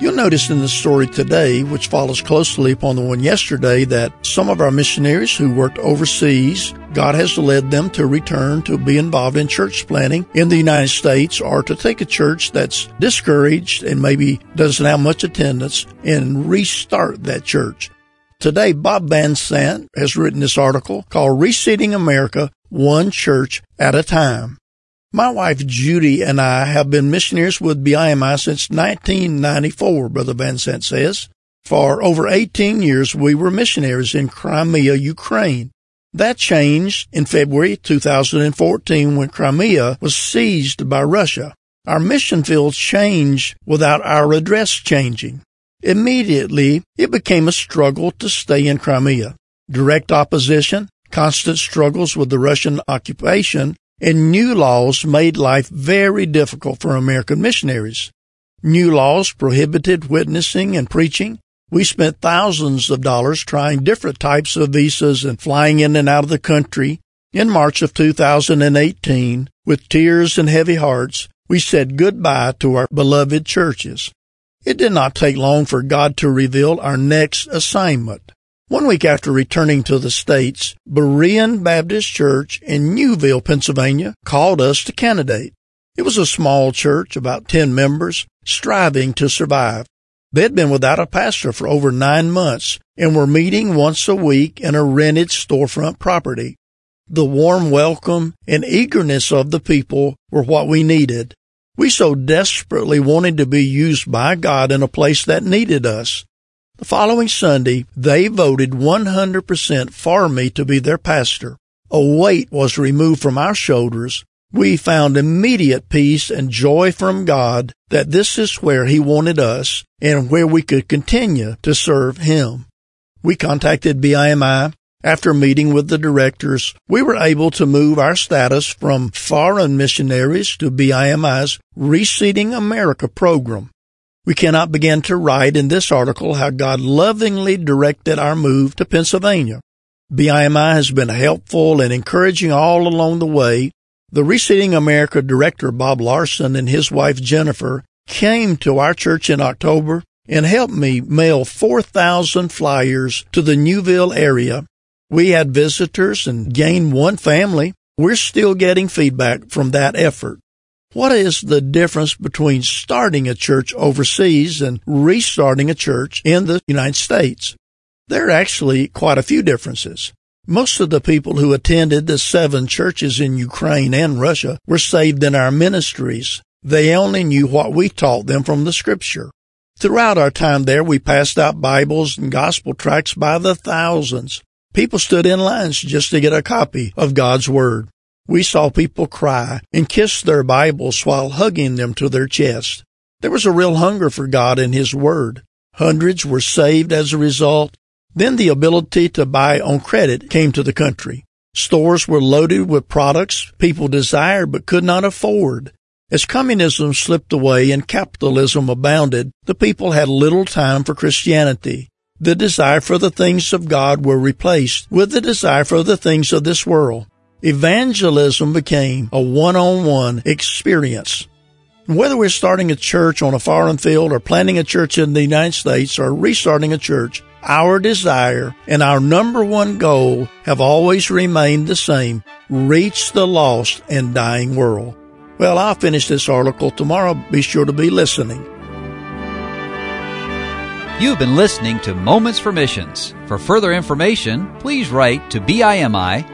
You'll notice in the story today, which follows closely upon the one yesterday, that some of our missionaries who worked overseas, God has led them to return to be involved in church planting in the United States or to take a church that's discouraged and maybe doesn't have much attendance and restart that church. Today, Bob Van Sant has written this article called Reseeding America One Church at a Time. My wife Judy and I have been missionaries with BIMI since 1994, Brother Van Sant says. For over 18 years, we were missionaries in Crimea, Ukraine. That changed in February 2014 when Crimea was seized by Russia. Our mission field changed without our address changing. Immediately, it became a struggle to stay in Crimea. Direct opposition, constant struggles with the Russian occupation, and new laws made life very difficult for American missionaries. New laws prohibited witnessing and preaching. We spent thousands of dollars trying different types of visas and flying in and out of the country. In March of 2018, with tears and heavy hearts, we said goodbye to our beloved churches. It did not take long for God to reveal our next assignment. One week after returning to the States, Berean Baptist Church in Newville, Pennsylvania, called us to candidate. It was a small church, about 10 members, striving to survive. They had been without a pastor for over nine months and were meeting once a week in a rented storefront property. The warm welcome and eagerness of the people were what we needed. We so desperately wanted to be used by God in a place that needed us. The following Sunday, they voted 100% for me to be their pastor. A weight was removed from our shoulders. We found immediate peace and joy from God that this is where He wanted us and where we could continue to serve Him. We contacted BIMI. After meeting with the directors, we were able to move our status from foreign missionaries to BIMI's Reseeding America program. We cannot begin to write in this article how God lovingly directed our move to Pennsylvania. BIMI has been helpful and encouraging all along the way. The Reseeding America director, Bob Larson, and his wife, Jennifer, came to our church in October and helped me mail 4,000 flyers to the Newville area. We had visitors and gained one family. We're still getting feedback from that effort. What is the difference between starting a church overseas and restarting a church in the United States? There are actually quite a few differences. Most of the people who attended the seven churches in Ukraine and Russia were saved in our ministries. They only knew what we taught them from the scripture. Throughout our time there, we passed out Bibles and gospel tracts by the thousands. People stood in lines just to get a copy of God's Word. We saw people cry and kiss their Bibles while hugging them to their chest. There was a real hunger for God and His Word. Hundreds were saved as a result. Then the ability to buy on credit came to the country. Stores were loaded with products people desired but could not afford. As communism slipped away and capitalism abounded, the people had little time for Christianity. The desire for the things of God were replaced with the desire for the things of this world. Evangelism became a one-on-one experience. Whether we're starting a church on a foreign field or planting a church in the United States or restarting a church, our desire and our number one goal have always remained the same reach the lost and dying world. Well, I'll finish this article tomorrow. Be sure to be listening. You've been listening to Moments for Missions. For further information, please write to BIMI